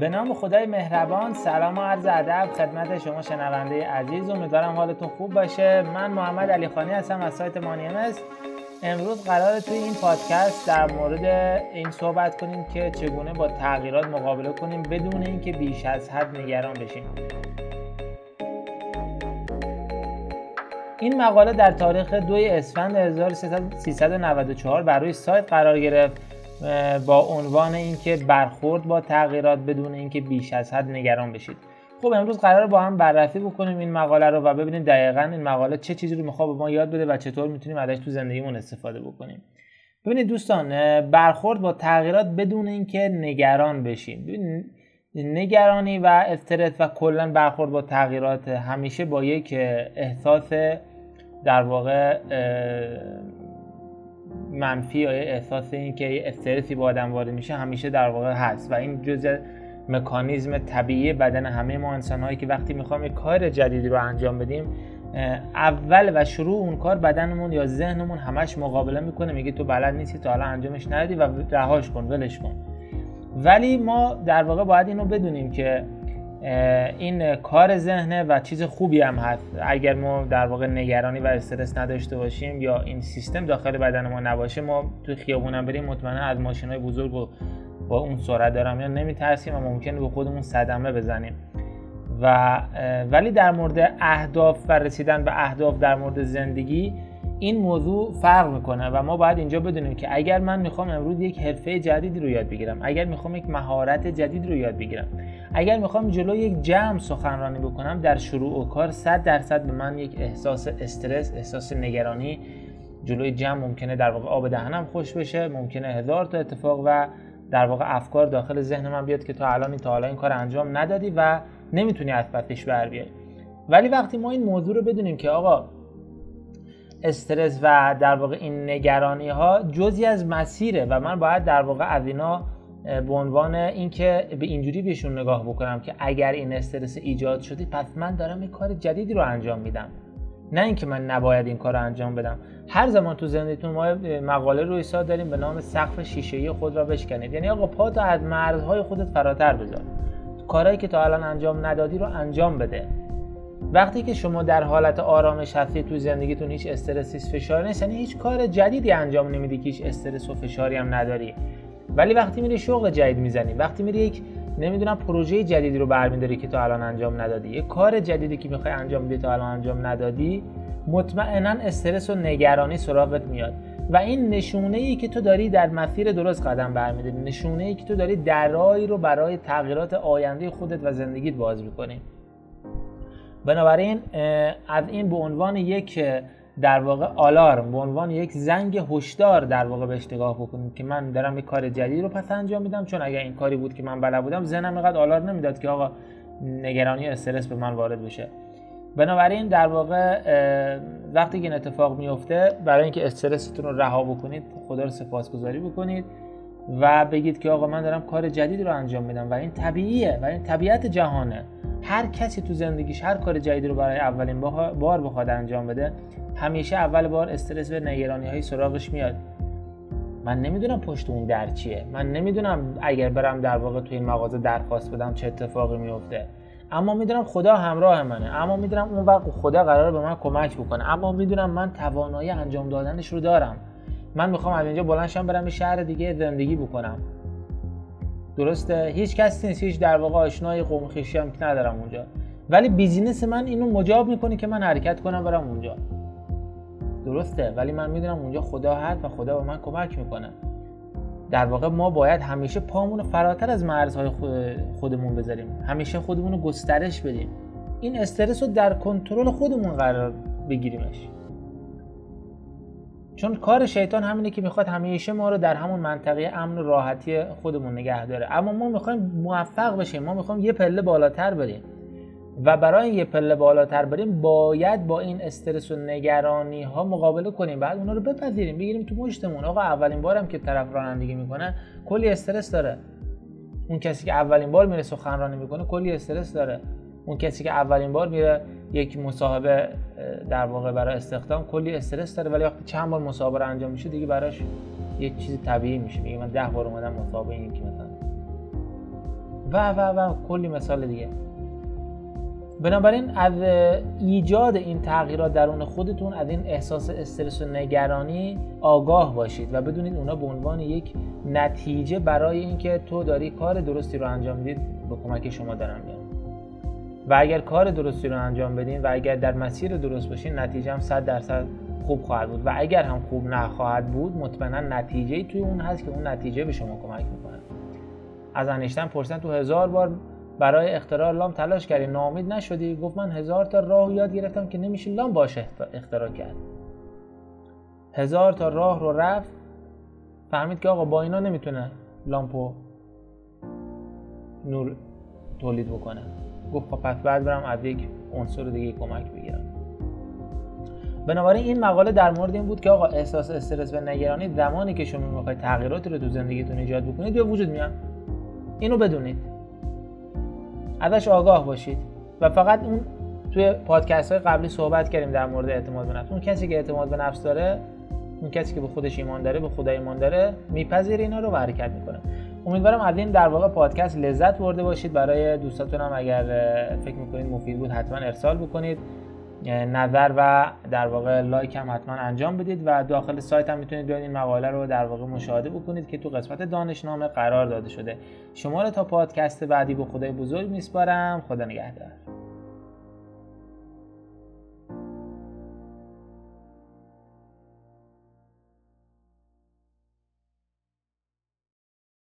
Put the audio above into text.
به نام خدای مهربان سلام و عرض ادب خدمت شما شنونده عزیز. امیدوارم حالتون خوب باشه. من محمد علی خانی هستم از سایت مانیم است امروز قرار توی این پادکست در مورد این صحبت کنیم که چگونه با تغییرات مقابله کنیم بدون اینکه بیش از حد نگران بشیم. این مقاله در تاریخ 2 اسفند 1394 بر روی سایت قرار گرفت. با عنوان اینکه برخورد با تغییرات بدون اینکه بیش از حد نگران بشید. خب امروز قرار با هم بررسی بکنیم این مقاله رو و ببینیم دقیقا این مقاله چه چیزی رو می‌خواد به ما یاد بده و چطور می‌تونیم ازش تو زندگیمون استفاده بکنیم. ببینید دوستان برخورد با تغییرات بدون اینکه نگران بشیم. نگرانی و استرس و کلا برخورد با تغییرات همیشه با یک احساس در واقع منفی یا احساس این که استرسی با آدم وارد میشه همیشه در واقع هست. و این جزء مکانیزم طبیعی بدن همه ما انسان هایی که وقتی می‌خوایم یک کار جدیدی رو انجام بدیم اول و شروع اون کار بدنمون یا ذهنمون همش مقابله می‌کنه میگه تو بلد نیستی تا حالا انجامش ندادی و رهاش کن ولش کن. ولی ما در واقع باید اینو بدونیم که این کار ذهنه و چیز خوبی هم هست. اگر ما در واقع نگرانی و استرس نداشته باشیم یا این سیستم داخل بدن ما نباشه ما تو خیابون هم بریم مطمئنا از ماشین های بزرگ و با اون سرعت دارم. یا نمیترسیم و ممکنه به خودمون صدمه بزنیم. و ولی در مورد اهداف و رسیدن به اهداف در مورد زندگی این موضوع فرق می‌کنه و ما باید اینجا بدونیم که اگر من می‌خوام امروز یک حرفه جدیدی رو یاد بگیرم اگر می‌خوام یک مهارت جدید رو یاد بگیرم اگر می‌خوام جلو یک جمع سخنرانی بکنم در شروع و کار 100 درصد به من یک احساس استرس احساس نگرانی جلوی جمع ممکنه در واقع آب دهنم خوش بشه ممکنه هزار تا اتفاق و در واقع افکار داخل ذهن من بیاد که تا الان تا حالا این کار انجام ندادی و نمی‌تونی از پسش بر بیای. ولی وقتی ما این موضوع رو بدونیم که آقا استرس و در واقع این نگرانی ها جزی از مسیره و من باید در واقع از اینا به عنوان اینکه به اینجوری بهشون نگاه بکنم که اگر این استرس ایجاد شده پس من دارم یک کار جدیدی رو انجام میدم. نه اینکه من نباید این کار رو انجام بدم. هر زمان تو زندگیتون ما مقاله رو ایسا داریم به نام سقف شیشه خود را بشکنید. یعنی آقا پا تو از مرزهای خودت فراتر بذار. کارهایی که تا الان انجام ندادی رو انجام بده. وقتی که شما در حالت آرامش هستی تو زندگیتون هیچ استرسی فشاری نیست. یعنی هیچ کار جدیدی انجام نمیدی که هیچ استرس و فشاری هم نداری. ولی وقتی میری شغل جدید می‌زنی وقتی میری یک نمی‌دونم پروژه جدیدی رو برمیداری که تا الان انجام ندادی یک کار جدیدی که می‌خوای انجام بدی تا الان انجام ندادی مطمئنا استرس و نگرانی سراغت میاد. و این نشونه ای که تو داری در مسیر درست قدم برمیداری نشونه ای که تو داری درایی رو برای تغییرات آینده خودت و زندگیت باز می‌کنی. بنابراین از این به عنوان یک در واقع آلارم به عنوان یک زنگ هشدار در واقع بهش نگاه بکنید که من دارم یک کار جدید رو پس انجام میدم چون اگر این کاری بود که من بلد بودم ذهنم اینقدر آلارم نمی‌داد که آقا نگرانی استرس به من وارد بشه. بنابراین در واقع وقتی که این اتفاق میفته برای اینکه استرستون رو رها بکنید خدا رو سپاسگزاری بکنید و بگید که آقا من دارم کار جدید رو انجام میدم و این طبیعیه و این طبیعت جهانه. هر کسی تو زندگیش هر کار جدیدی رو برای اولین بار بخواد انجام بده همیشه اول بار استرس و نگرانی های سراغش میاد. من نمی‌دونم پشت اون در چیه. من نمی‌دونم اگر برم در واقع تو این مغازه درخواست بدم چه اتفاقی میفته اما می‌دونم خدا همراه منه. اما می‌دونم اون وقت خدا قراره به من کمک بکنه. اما می‌دونم من توانایی انجام دادنش رو دارم. من می‌خوام از اینجا بلندشم برم یه شهر دیگه زندگی بکنم. درسته؟ هیچ کسی نیست هیچ در واقع آشنای قوم خویشی هم ندارم اونجا. ولی بیزینس من اینو مجاب می‌کنه که من حرکت کنم برم اونجا. درسته؟ ولی من می‌دونم اونجا خدا هست و خدا به من کمک می‌کنه. در واقع ما باید همیشه پامون فراتر از مرزهای خودمون بذاریم. همیشه خودمون رو گسترش بدیم. این استرس رو در کنترل خودمون قرار بگیریمش. چون کار شیطان همینه که می‌خواد همیشه ما رو در همون منطقه امن و راحتی خودمون نگه داره. اما ما می‌خوایم موفق بشیم ما می‌خوایم یه پله بالاتر بریم. و برای یه پله بالاتر بریم باید با این استرس و نگرانی ها مقابله کنیم. بعد اونا رو بپذیریم بگیریم تو مشتمون. آقا اولین بارم که طرف رانندگی می‌کنه کلی استرس داره. اون کسی که اولین بار میره سخنرانی می‌کنه کلی استرس داره. اون کسی که اولین بار میره یک مصاحبه در واقع برای استخدام کلی استرس داره ولی وقتی چند بار مصاحبه انجام میشه دیگه براش یک چیز طبیعی میشه. میگه من ده بار اومدم مصاحبه این که مثلا. و و و کلی مثال دیگه. بنابراین از ایجاد این تغییرات درون خودتون از این احساس استرس و نگرانی آگاه باشید و بدونید اونا به عنوان یک نتیجه برای اینکه تو داری کار درستی رو انجام می‌دید به کمک شما دارن میان و اگر کار درستی رو انجام بدین و اگر در مسیر درست باشین نتیجه هم 100 درصد خوب خواهد بود. و اگر هم خوب نخواهد بود مطمئنا نتیجه توی اون هست که اون نتیجه به شما کمک می‌کنه. از انیشتن پرسن تو هزار بار برای اختراع لام تلاش کردی. ناامید نشدی؟ گفت من هزار تا راه یاد گرفتم که نمیشه لام باشه اختراع کرد. هزار تا راه رو رفت. فهمید که آقا با اینا نمی‌تونه لامپو نور تولید بکنه. گفت خب پس بعد برم از یک عنصر دیگه کمک بگیرم. بنابراین این مقاله در مورد این بود که آقا احساس استرس و نگرانی زمانی که شما می‌خواید تغییراتی رو تو زندگیتون ایجاد بکنید به وجود میاد؟ اینو بدونید. ازش آگاه باشید. و فقط اون توی پادکست های قبلی صحبت کردیم در مورد اعتماد به نفس. اون کسی که اعتماد به نفس داره اون کسی که به خودش ایمان داره به خدا ایمان داره میپذیره اینا رو و حرکت می‌کنه. امیدوارم از این در واقع پادکست لذت برده باشید. برای دوستاتون هم اگر فکر می‌کنید مفید بود حتما ارسال بکنید. نظر و در واقع لایک هم حتما انجام بدید و داخل سایت هم می‌تونید بیاید این مقاله رو در واقع مشاهده بکنید که تو قسمت دانشنامه قرار داده شده. شما رو تا پادکست بعدی به خدای بزرگ میسپارم. خدا نگهدار.